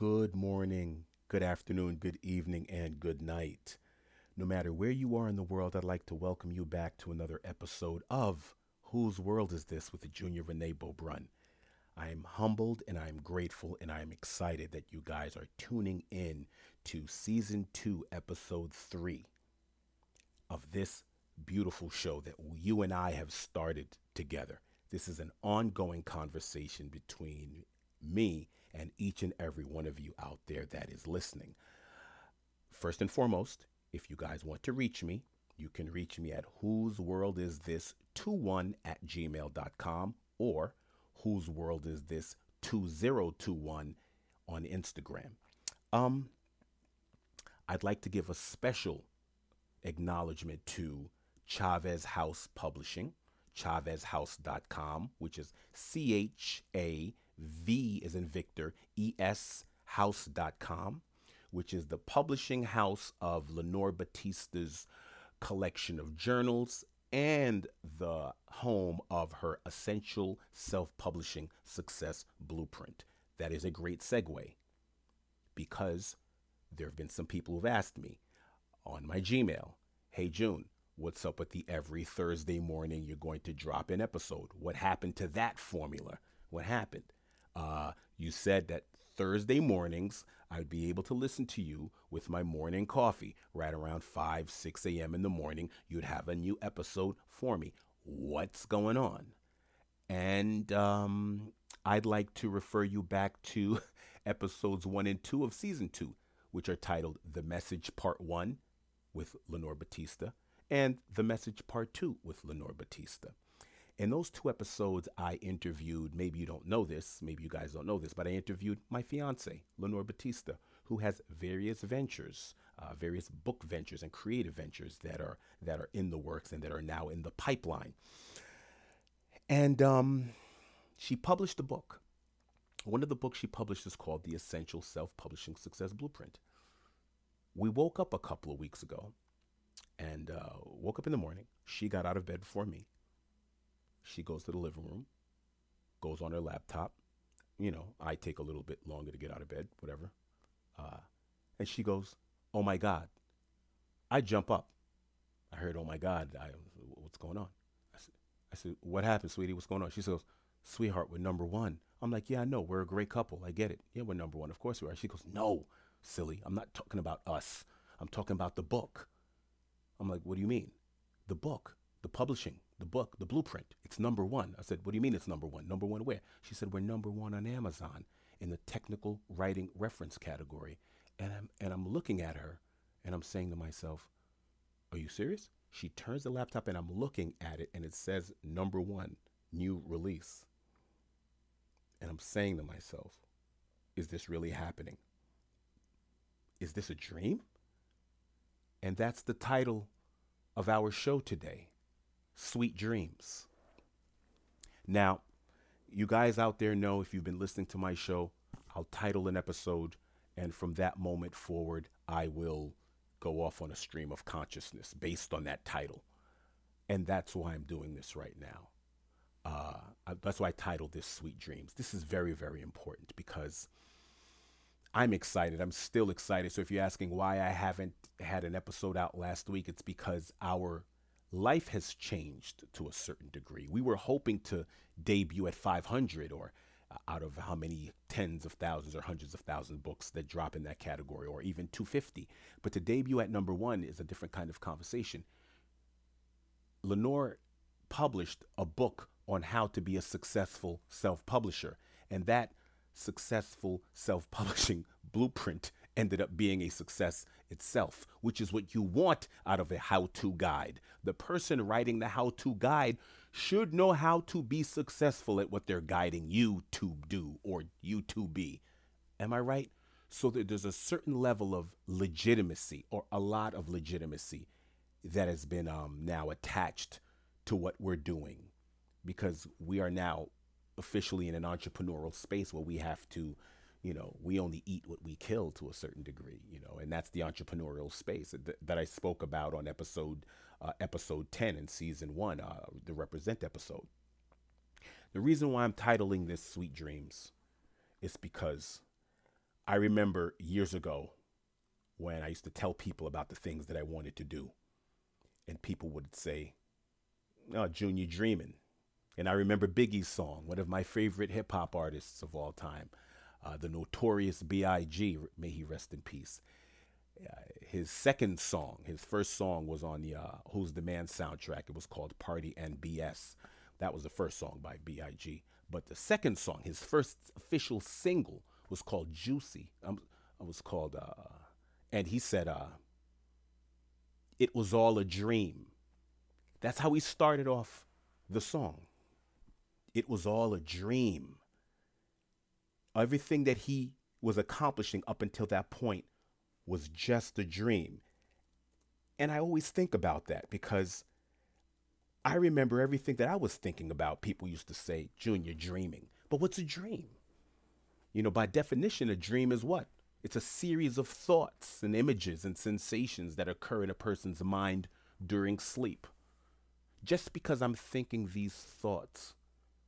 Good morning, good afternoon, good evening, and good night. No matter where you are in the world, I'd like to welcome you back to another episode of Whose World Is This with the Junior Renee Beaubrun. I am humbled and I am grateful and I am excited that you guys are tuning in to season two, episode three of this beautiful show that you and I have started together. This is an ongoing conversation between me and each and every one of you out there that is listening. First and foremost, if you guys want to reach me, you can reach me at whose world is this 21 at gmail.com or whose world is this 2021 on Instagram. Um, I'd like to give a special acknowledgement to Chavez House Publishing, chavezhouse.com, which is C H A V is in Victor, E S House.com, which is the publishing house of Lenore Batista's collection of journals and the home of her essential self publishing success blueprint. That is a great segue because there have been some people who've asked me on my Gmail, Hey June, what's up with the every Thursday morning you're going to drop an episode? What happened to that formula? What happened? Uh, you said that Thursday mornings I'd be able to listen to you with my morning coffee right around 5, 6 a.m. in the morning. You'd have a new episode for me. What's going on? And um, I'd like to refer you back to episodes one and two of season two, which are titled The Message Part One with Lenore Batista and The Message Part Two with Lenore Batista. In those two episodes, I interviewed, maybe you don't know this, maybe you guys don't know this, but I interviewed my fiance, Lenore Batista, who has various ventures, uh, various book ventures and creative ventures that are that are in the works and that are now in the pipeline. And um, she published a book. One of the books she published is called The Essential Self Publishing Success Blueprint. We woke up a couple of weeks ago and uh, woke up in the morning. She got out of bed before me. She goes to the living room, goes on her laptop. You know, I take a little bit longer to get out of bed, whatever. Uh, and she goes, Oh my God. I jump up. I heard, Oh my God. I, what's going on? I said, I said, What happened, sweetie? What's going on? She says, Sweetheart, we're number one. I'm like, Yeah, I know. We're a great couple. I get it. Yeah, we're number one. Of course we are. She goes, No, silly. I'm not talking about us. I'm talking about the book. I'm like, What do you mean? The book, the publishing the book, the blueprint. It's number one. I said, What do you mean it's number one? Number one where? She said, We're number one on Amazon in the technical writing reference category. And I'm, and I'm looking at her and I'm saying to myself, Are you serious? She turns the laptop and I'm looking at it and it says number one, new release. And I'm saying to myself, Is this really happening? Is this a dream? And that's the title of our show today sweet dreams. Now, you guys out there know if you've been listening to my show, I'll title an episode, and from that moment forward, I will go off on a stream of consciousness based on that title. And that's why I'm doing this right now. Uh, that's why I titled this Sweet Dreams. This is very, very important because I'm excited. I'm still excited. So if you're asking why I haven't had an episode out last week, it's because our life has changed to a certain degree. We were hoping to debut at 500 or uh, out of how many tens of thousands or hundreds of thousands of books that drop in that category or even 250. But to debut at number one is a different kind of conversation. Lenore published a book on how to be a successful self publisher, and that successful self publishing blueprint ended up being a success itself, which is what you want out of a how to guide. The person writing the how to guide should know how to be successful at what they're guiding you to do or you to be. Am I right? So that there's a certain level of legitimacy or a lot of legitimacy that has been um, now attached to what we're doing because we are now officially in an entrepreneurial space where we have to you know, we only eat what we kill to a certain degree, you know, and that's the entrepreneurial space that, that I spoke about on episode uh, episode 10 in season one, uh, the represent episode. The reason why I'm titling this Sweet Dreams is because I remember years ago when I used to tell people about the things that I wanted to do, and people would say, "Oh, Junior dreaming." And I remember Biggie's song, one of my favorite hip hop artists of all time, uh, the notorious B.I.G. May he rest in peace. Uh, his second song, his first song was on the uh, Who's the Man soundtrack. It was called Party and BS. That was the first song by B.I.G. But the second song, his first official single, was called Juicy. Um, it was called, uh, and he said, uh, "It was all a dream." That's how he started off the song. It was all a dream. Everything that he was accomplishing up until that point was just a dream. And I always think about that because I remember everything that I was thinking about. People used to say, Junior, dreaming. But what's a dream? You know, by definition, a dream is what? It's a series of thoughts and images and sensations that occur in a person's mind during sleep. Just because I'm thinking these thoughts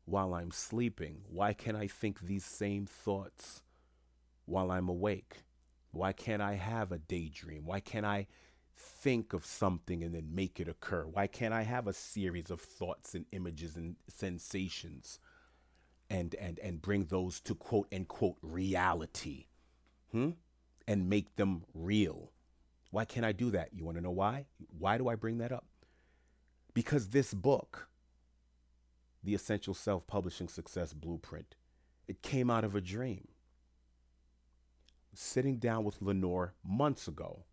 while I'm sleeping, why can't I think these same thoughts while I'm awake? Why can't I have a daydream? Why can't I think of something and then make it occur? Why can't I have a series of thoughts and images and sensations and and and bring those to quote unquote reality? Hmm? And make them real. Why can't I do that? You want to know why? Why do I bring that up? Because this book, The Essential Self Publishing Success Blueprint, it came out of a dream. Sitting down with Lenore months ago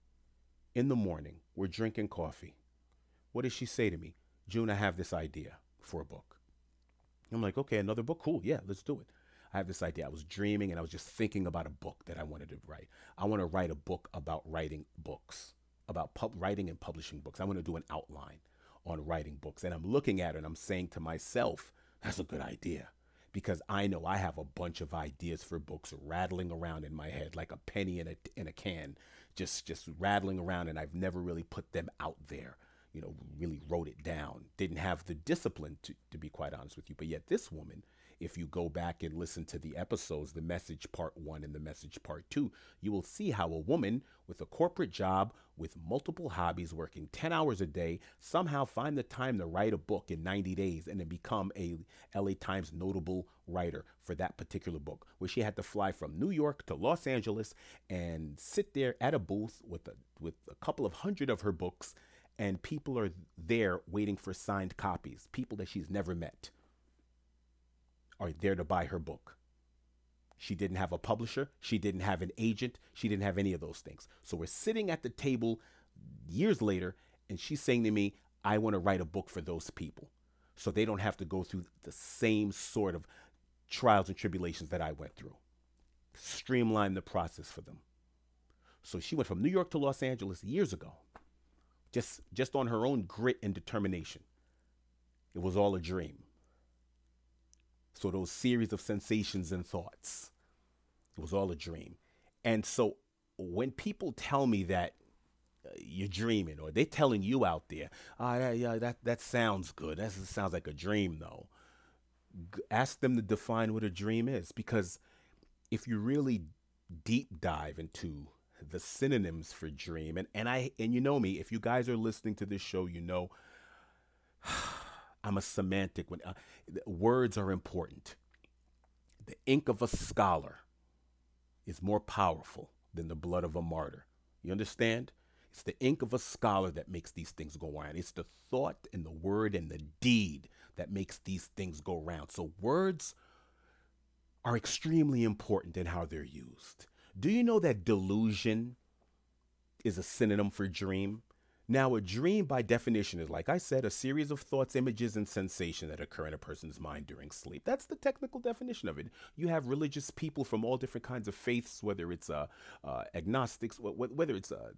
in the morning, we're drinking coffee. What does she say to me? June, I have this idea for a book. I'm like, okay, another book? Cool. Yeah, let's do it. I have this idea. I was dreaming and I was just thinking about a book that I wanted to write. I want to write a book about writing books, about pub- writing and publishing books. I want to do an outline on writing books. And I'm looking at it and I'm saying to myself, that's a good idea. Because I know I have a bunch of ideas for books rattling around in my head like a penny in a, in a can, just, just rattling around. And I've never really put them out there, you know, really wrote it down. Didn't have the discipline to, to be quite honest with you. But yet, this woman, if you go back and listen to the episodes, the message part one and the message part two, you will see how a woman with a corporate job, with multiple hobbies, working 10 hours a day, somehow find the time to write a book in 90 days and then become a LA Times notable writer for that particular book, where she had to fly from New York to Los Angeles and sit there at a booth with a, with a couple of hundred of her books and people are there waiting for signed copies, people that she's never met are there to buy her book. She didn't have a publisher. She didn't have an agent. She didn't have any of those things. So we're sitting at the table years later, and she's saying to me, I want to write a book for those people so they don't have to go through the same sort of trials and tribulations that I went through. Streamline the process for them. So she went from New York to Los Angeles years ago, just, just on her own grit and determination. It was all a dream. So those series of sensations and thoughts, it was all a dream. And so when people tell me that uh, you're dreaming, or they're telling you out there, ah, yeah, yeah, that that sounds good. That sounds like a dream, though. G- ask them to define what a dream is, because if you really deep dive into the synonyms for dream, and and I and you know me, if you guys are listening to this show, you know. I'm a semantic. When uh, words are important. The ink of a scholar is more powerful than the blood of a martyr. You understand? It's the ink of a scholar that makes these things go around. It's the thought and the word and the deed that makes these things go around. So words are extremely important in how they're used. Do you know that delusion is a synonym for dream? Now, a dream, by definition, is, like I said, a series of thoughts, images, and sensations that occur in a person's mind during sleep. That's the technical definition of it. You have religious people from all different kinds of faiths, whether it's uh, uh, agnostics, whether it's uh,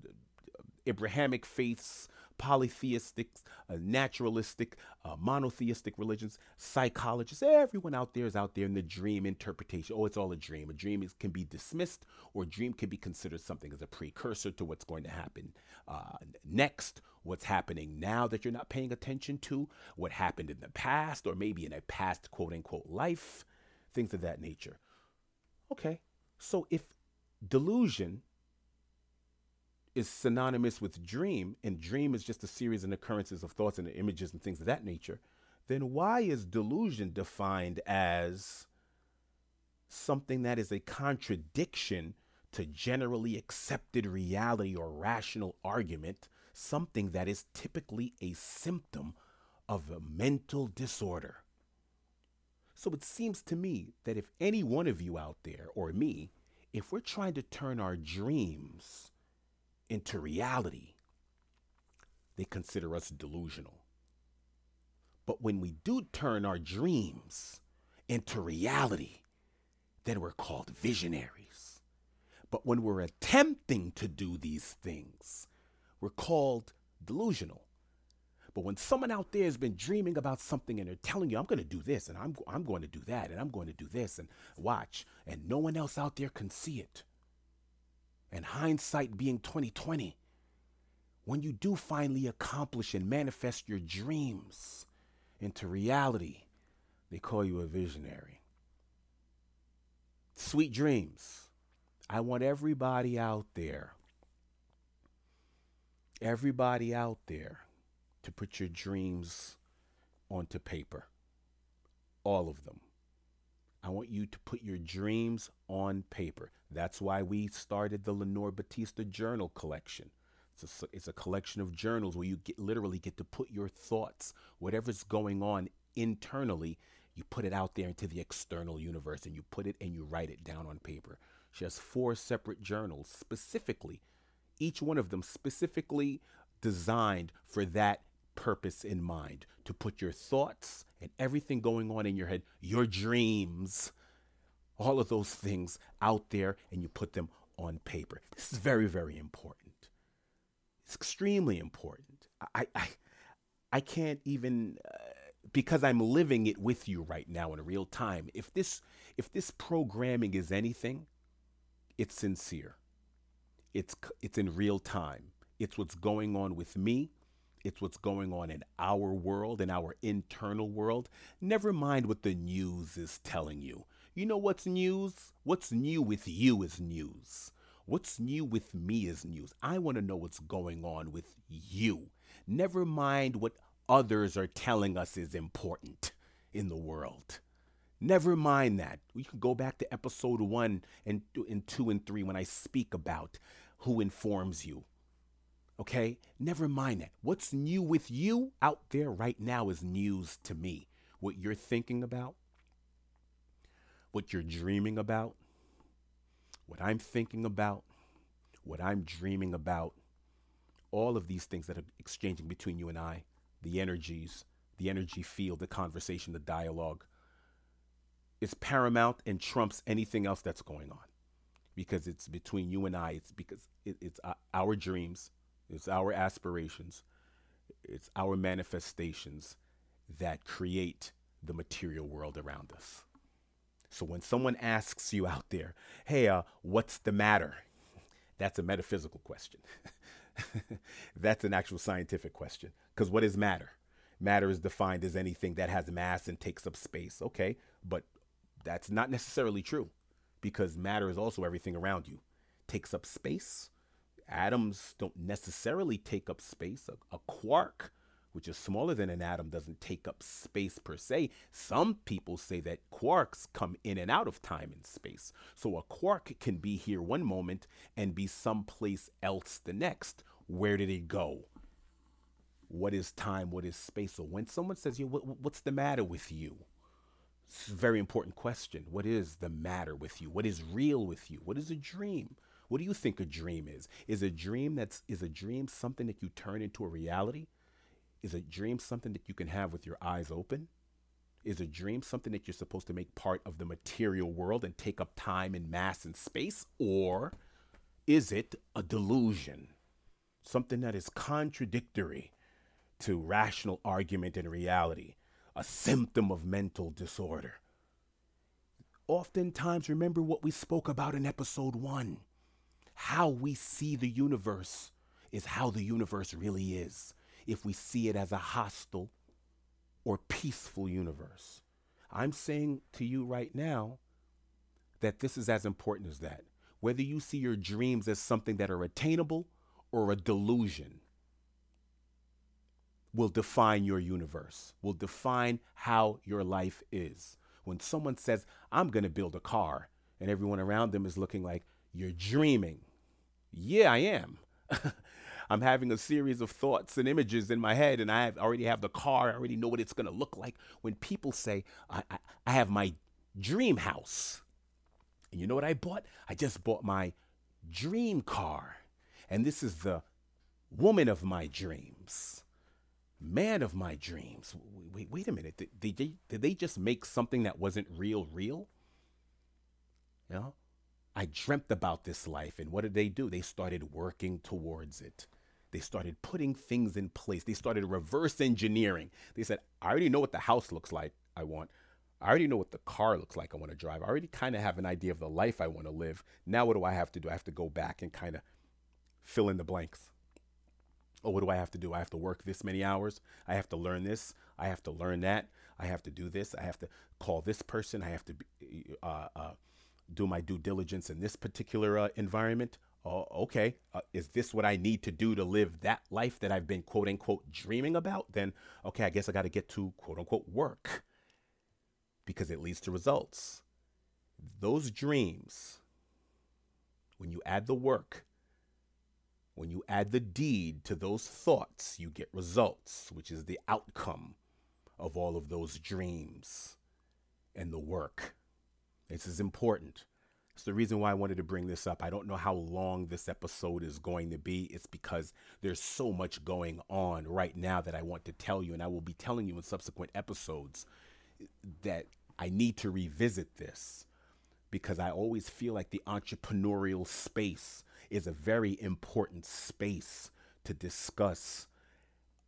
Abrahamic faiths, polytheistic, uh, naturalistic, uh, monotheistic religions, psychologists, everyone out there is out there in the dream interpretation. Oh, it's all a dream. A dream is, can be dismissed, or a dream can be considered something as a precursor to what's going to happen uh, next, what's happening now that you're not paying attention to, what happened in the past, or maybe in a past quote unquote life, things of that nature. Okay, so if delusion is synonymous with dream, and dream is just a series and occurrences of thoughts and images and things of that nature, then why is delusion defined as something that is a contradiction to generally accepted reality or rational argument, something that is typically a symptom of a mental disorder? So it seems to me that if any one of you out there, or me, if we're trying to turn our dreams into reality, they consider us delusional. But when we do turn our dreams into reality, then we're called visionaries. But when we're attempting to do these things, we're called delusional. But when someone out there has been dreaming about something and they're telling you, I'm going to do this and I'm, I'm going to do that and I'm going to do this and watch, and no one else out there can see it. And hindsight being 2020, when you do finally accomplish and manifest your dreams into reality, they call you a visionary. Sweet dreams. I want everybody out there, everybody out there to put your dreams onto paper. All of them. I want you to put your dreams on paper. That's why we started the Lenore Batista Journal Collection. It's a, it's a collection of journals where you get, literally get to put your thoughts, whatever's going on internally, you put it out there into the external universe and you put it and you write it down on paper. She has four separate journals specifically, each one of them specifically designed for that purpose in mind to put your thoughts and everything going on in your head, your dreams, all of those things out there, and you put them on paper. This is very, very important. It's extremely important. I, I, I can't even. Uh, because I'm living it with you right now in real time. If this if this programming is anything, it's sincere. It's it's in real time. It's what's going on with me. It's what's going on in our world, in our internal world. Never mind what the news is telling you. You know what's news? What's new with you is news. What's new with me is news. I want to know what's going on with you. Never mind what others are telling us is important in the world. Never mind that. We can go back to episode one and, and two and three when I speak about who informs you. Okay? Never mind that. What's new with you out there right now is news to me. What you're thinking about, what you're dreaming about, what I'm thinking about, what I'm dreaming about, all of these things that are exchanging between you and I the energies, the energy field, the conversation, the dialogue is paramount and trumps anything else that's going on because it's between you and I. It's because it, it's uh, our dreams, it's our aspirations, it's our manifestations that create the material world around us. So when someone asks you out there, hey, uh, what's the matter? That's a metaphysical question. That's an actual scientific question. Because what is matter? Matter is defined as anything that has mass and takes up space. Okay, but that's not necessarily true because matter is also everything around you. Takes up space. Atoms don't necessarily take up space. A, a quark, which is smaller than an atom, doesn't take up space per se. Some people say that quarks come in and out of time and space. So a quark can be here one moment and be someplace else the next. Where did it go? what is time, what is space. So when someone says, you, what, what's the matter with you? It's a very important question. What is the matter with you? What is real with you? What is a dream? What do you think a dream is? Is a dream that's is a dream something that you turn into a reality? Is a dream something that you can have with your eyes open? Is a dream something that you're supposed to make part of the material world and take up time and mass and space? Or is it a delusion? Something that is contradictory to rational argument and reality, a symptom of mental disorder. Oftentimes, remember what we spoke about in episode one how we see the universe is how the universe really is. If we see it as a hostile or peaceful universe, I'm saying to you right now that this is as important as that. whether you see your dreams as something that are attainable or a delusion, will define your universe, will define how your life is. When someone says, I'm going to build a car, and everyone around them is looking like, You're dreaming. Yeah, I am. I'm having a series of thoughts and images in my head, and I have, already have the car. I already know what it's going to look like. When people say, I, I, I have my dream house, and you know what I bought? I just bought my dream car. And this is the woman of my dreams, man of my dreams. Wait, wait a minute. Did, did, they, did they just make something that wasn't real, real? You know, I dreamt about this life. And what did they do? They started working towards it. They started putting things in place. They started reverse engineering. They said, I already know what the house looks like I want. I already know what the car looks like I want to drive. I already kind of have an idea of the life I want to live. Now, what do I have to do? I have to go back and kind of fill in the blanks. Oh, what do I have to do? I have to work this many hours. I have to learn this. I have to learn that. I have to do this. I have to call this person. I have to uh, uh, do my due diligence in this particular uh, environment. Oh, okay. Uh, is this what I need to do to live that life that I've been quote unquote dreaming about? Then, okay, I guess I got to get to quote unquote work because it leads to results. Those dreams, when you add the work, when you add the deed to those thoughts, you get results, which is the outcome of all of those dreams and the work. This is important. It's the reason why I wanted to bring this up. I don't know how long this episode is going to be. It's because there's so much going on right now that I want to tell you, and I will be telling you in subsequent episodes that I need to revisit this because I always feel like the entrepreneurial space is a very important space to discuss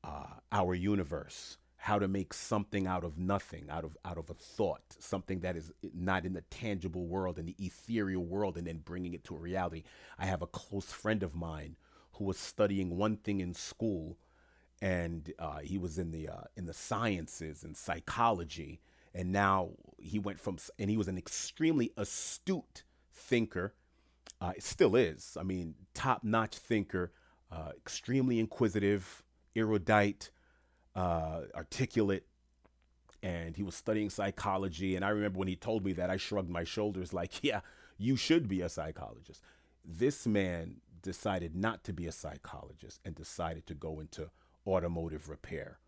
uh, our universe how to make something out of nothing out of out of a thought something that is not in the tangible world in the ethereal world and then bringing it to a reality. I have a close friend of mine who was studying one thing in school and uh, he was in the uh, in the sciences and psychology and now he went from and he was an extremely astute thinker uh, still is. I mean top notch thinker uh, extremely inquisitive erudite uh, articulate and he was studying psychology and i remember when he told me that i shrugged my shoulders like yeah you should be a psychologist this man decided not to be a psychologist and decided to go into automotive repair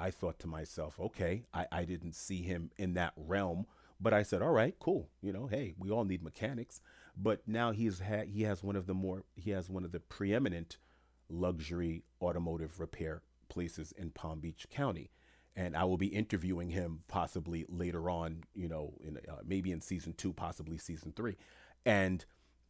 I thought to myself, okay, I, I didn't see him in that realm, but I said, all right, cool. You know, hey, we all need mechanics. But now he's had he has one of the more he has one of the preeminent luxury automotive repair places in Palm Beach County. And I will be interviewing him possibly later on, you know, in uh, maybe in season two, possibly season three. And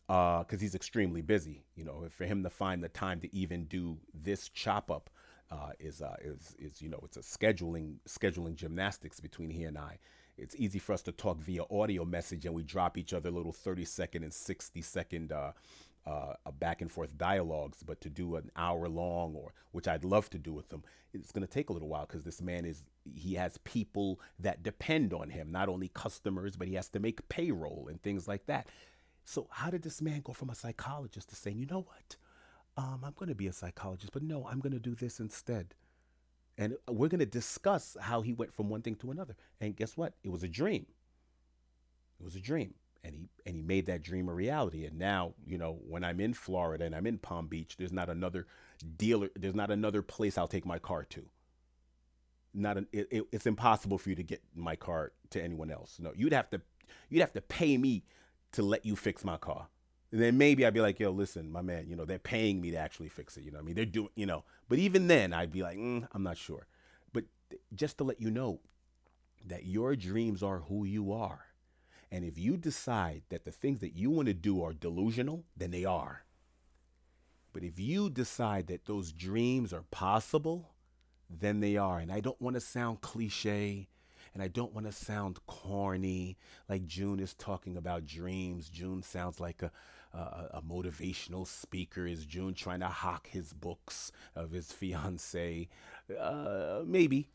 because uh, he's extremely busy, you know, for him to find the time to even do this chop up uh, is uh, is is you know it's a scheduling scheduling gymnastics between he and I. It's easy for us to talk via audio message and we drop each other little 30 second and 60 second uh, uh, back and forth dialogues, but to do an hour long or which I'd love to do with them, it's going to take a little while because this man is he has people that depend on him, not only customers, but he has to make payroll and things like that. So how did this man go from a psychologist to saying, you know what? um, I'm going to be a psychologist, but no, I'm going to do this instead. And we're going to discuss how he went from one thing to another. And guess what? It was a dream. It was a dream. And he and he made that dream a reality. And now, you know, when I'm in Florida and I'm in Palm Beach, there's not another dealer, there's not another place I'll take my car to. Not an, it, it, it's impossible for you to get my car to anyone else. No, you'd have to you'd have to pay me to let you fix my car And then maybe I'd be like, yo, listen, my man, you know, they're paying me to actually fix it. You know, I mean, they're doing, you know, but even then, I'd be like, mm, I'm not sure. But just to let you know that your dreams are who you are. And if you decide that the things that you want to do are delusional, then they are. But if you decide that those dreams are possible, then they are. And I don't want to sound cliche and I don't want to sound corny like June is talking about dreams. June sounds like a, a, a motivational speaker. Is June trying to hawk his books of his fiance? Uh, maybe.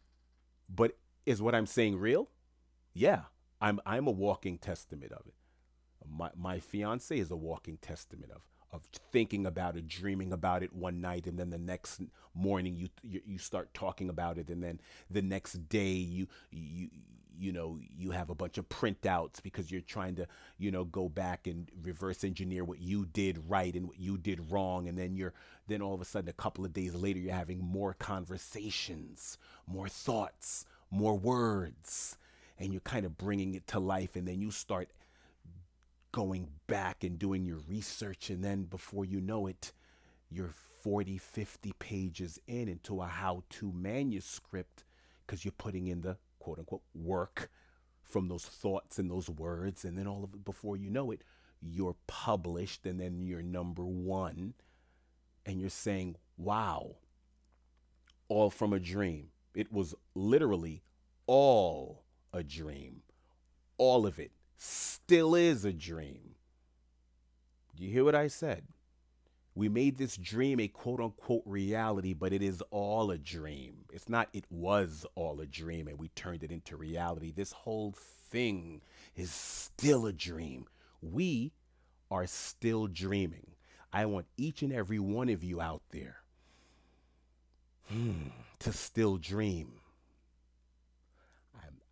But is what I'm saying real? Yeah, I'm, I'm a walking testament of it. My my fiance is a walking testament of of thinking about it, dreaming about it one night, and then the next morning you you, you start talking about it, and then the next day you you you know you have a bunch of printouts because you're trying to you know go back and reverse engineer what you did right and what you did wrong and then you're then all of a sudden a couple of days later you're having more conversations more thoughts more words and you're kind of bringing it to life and then you start going back and doing your research and then before you know it you're 40 50 pages in into a how-to manuscript because you're putting in the quote unquote work from those thoughts and those words and then all of it before you know it you're published and then you're number 1 and you're saying wow all from a dream. It was literally all a dream all of it still is a dream do you hear what i said we made this dream a quote unquote reality, but it is all a dream. It's not, it was all a dream and we turned it into reality. This whole thing is still a dream. We are still dreaming. I want each and every one of you out there hmm, to still dream.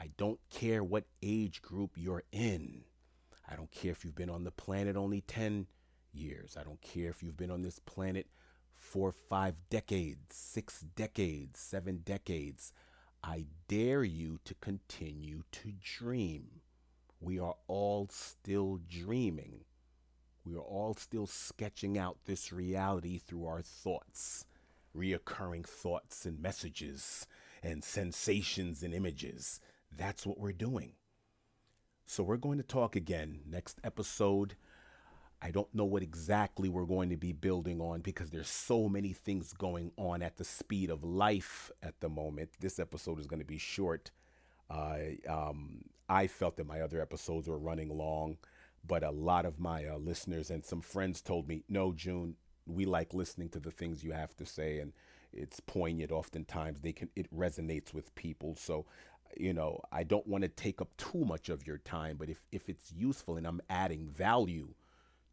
I, don't care what age group you're in. I don't care if you've been on the planet only 10 years. I don't care if you've been on this planet for five decades, six decades, seven decades. I dare you to continue to dream. We are all still dreaming. We are all still sketching out this reality through our thoughts, reoccurring thoughts and messages and sensations and images. That's what we're doing. So, we're going to talk again next episode I don't know what exactly we're going to be building on because there's so many things going on at the speed of life at the moment. This episode is going to be short. Uh, um, I felt that my other episodes were running long, but a lot of my uh, listeners and some friends told me, no, June, we like listening to the things you have to say, and it's poignant. Oftentimes, they can it resonates with people. So, you know, I don't want to take up too much of your time, but if if it's useful and I'm adding value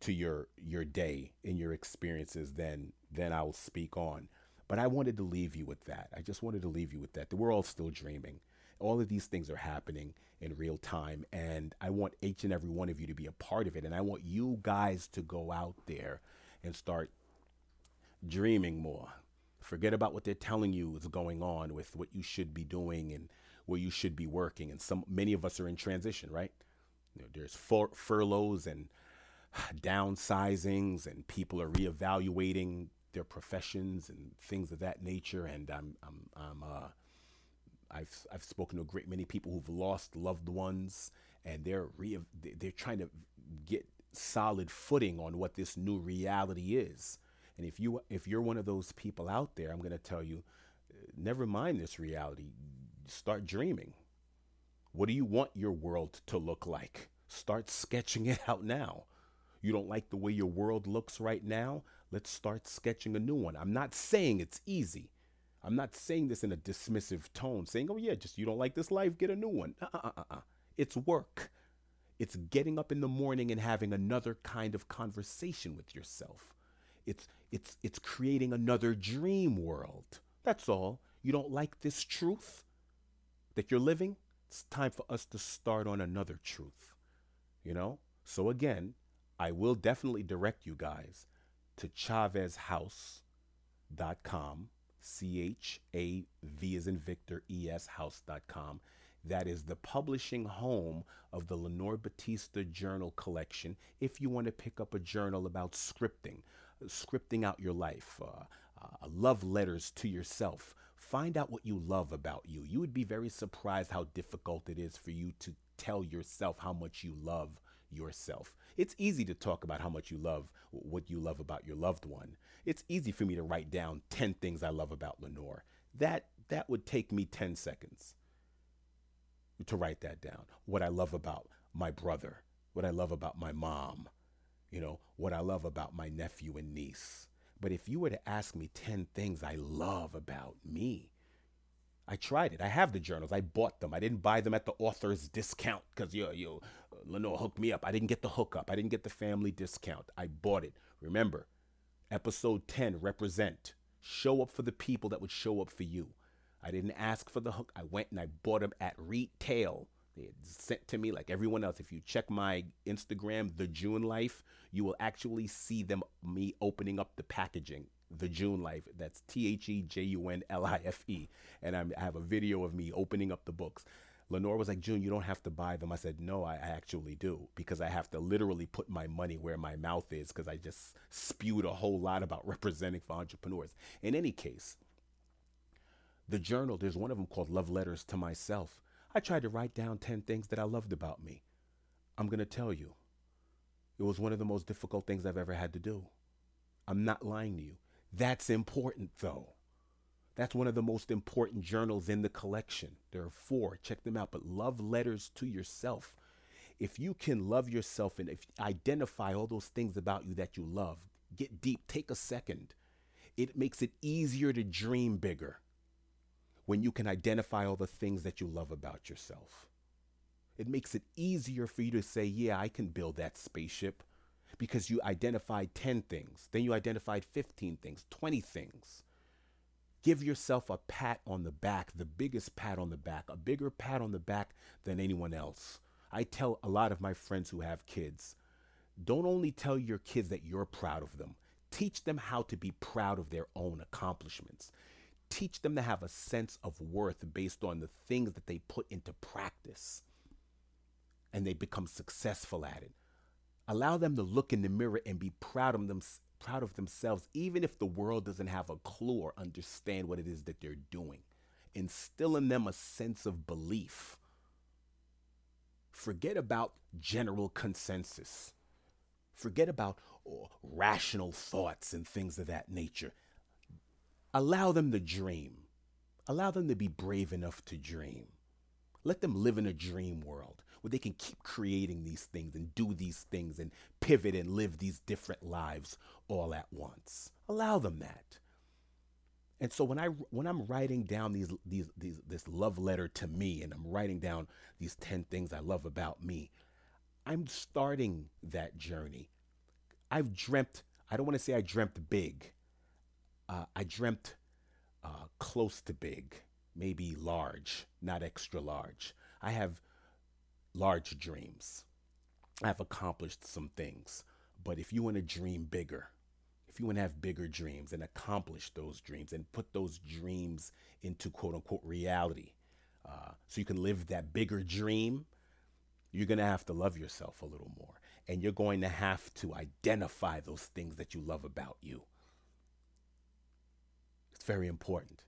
to your your day and your experiences, then then I will speak on. But I wanted to leave you with that. I just wanted to leave you with that. That we're all still dreaming. All of these things are happening in real time, and I want each and every one of you to be a part of it. And I want you guys to go out there and start dreaming more. Forget about what they're telling you is going on with what you should be doing and where you should be working. And some many of us are in transition, right? You know, there's fur- furloughs and downsizings and people are reevaluating their professions and things of that nature. And I'm, I'm, I'm, uh, I've, I've spoken to a great many people who've lost loved ones and they're re- they're trying to get solid footing on what this new reality is. And if you if you're one of those people out there, I'm going to tell you, never mind this reality. Start dreaming. What do you want your world to look like? Start sketching it out now. You don't like the way your world looks right now? Let's start sketching a new one. I'm not saying it's easy. I'm not saying this in a dismissive tone, saying, oh, yeah, just you don't like this life, get a new one. Uh uh uh uh. It's work. It's getting up in the morning and having another kind of conversation with yourself. It's, it's, it's creating another dream world. That's all. You don't like this truth that you're living? It's time for us to start on another truth. You know? So again, I will definitely direct you guys to chavezhouse.com, C H A V as in Victor, E S house.com. That is the publishing home of the Lenore Batista Journal Collection. If you want to pick up a journal about scripting, scripting out your life, uh, uh, love letters to yourself, find out what you love about you. You would be very surprised how difficult it is for you to tell yourself how much you love yourself. It's easy to talk about how much you love what you love about your loved one. It's easy for me to write down 10 things I love about Lenore. That that would take me 10 seconds to write that down. What I love about my brother, what I love about my mom, you know, what I love about my nephew and niece. But if you were to ask me 10 things I love about me, I tried it. I have the journals. I bought them. I didn't buy them at the author's discount because you you Lenore hooked me up. I didn't get the hookup. I didn't get the family discount. I bought it. Remember, episode 10 represent. Show up for the people that would show up for you. I didn't ask for the hook. I went and I bought them at retail. They sent to me like everyone else. If you check my Instagram, The June Life, you will actually see them me opening up the packaging. The June Life. That's T H E J U N L I F E. And I'm, I have a video of me opening up the books. Lenore was like, June, you don't have to buy them. I said, no, I actually do because I have to literally put my money where my mouth is because I just spewed a whole lot about representing for entrepreneurs. In any case, the journal, there's one of them called Love Letters to Myself. I tried to write down 10 things that I loved about me. I'm going to tell you, it was one of the most difficult things I've ever had to do. I'm not lying to you. That's important, though. That's one of the most important journals in the collection. There are four. Check them out. But love letters to yourself. If you can love yourself and if identify all those things about you that you love, get deep, take a second. It makes it easier to dream bigger when you can identify all the things that you love about yourself. It makes it easier for you to say, Yeah, I can build that spaceship because you identified 10 things, then you identified 15 things, 20 things. Give yourself a pat on the back, the biggest pat on the back, a bigger pat on the back than anyone else. I tell a lot of my friends who have kids don't only tell your kids that you're proud of them, teach them how to be proud of their own accomplishments. Teach them to have a sense of worth based on the things that they put into practice and they become successful at it. Allow them to look in the mirror and be proud of them, proud of themselves, even if the world doesn't have a clue or understand what it is that they're doing. Instill in them a sense of belief. Forget about general consensus. Forget about oh, rational thoughts and things of that nature. Allow them to dream. Allow them to be brave enough to dream. Let them live in a dream world where they can keep creating these things and do these things and pivot and live these different lives all at once. Allow them that. And so when I when I'm writing down these these these this love letter to me and I'm writing down these 10 things I love about me, I'm starting that journey. I've dreamt, I don't want to say I dreamt big. Uh, I dreamt uh, close to big, maybe large, not extra large. I have large dreams. I've accomplished some things. But if you want to dream bigger, if you want to have bigger dreams and accomplish those dreams and put those dreams into quote unquote reality, uh, so you can live that bigger dream, you're going to have to love yourself a little more. And you're going to have to identify those things that you love about you. It's very important.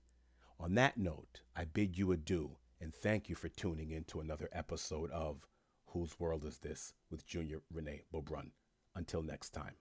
On that note, I bid you adieu and thank you for tuning in to another episode of Whose World Is This with Junior Renee Beaubrun. Until next time.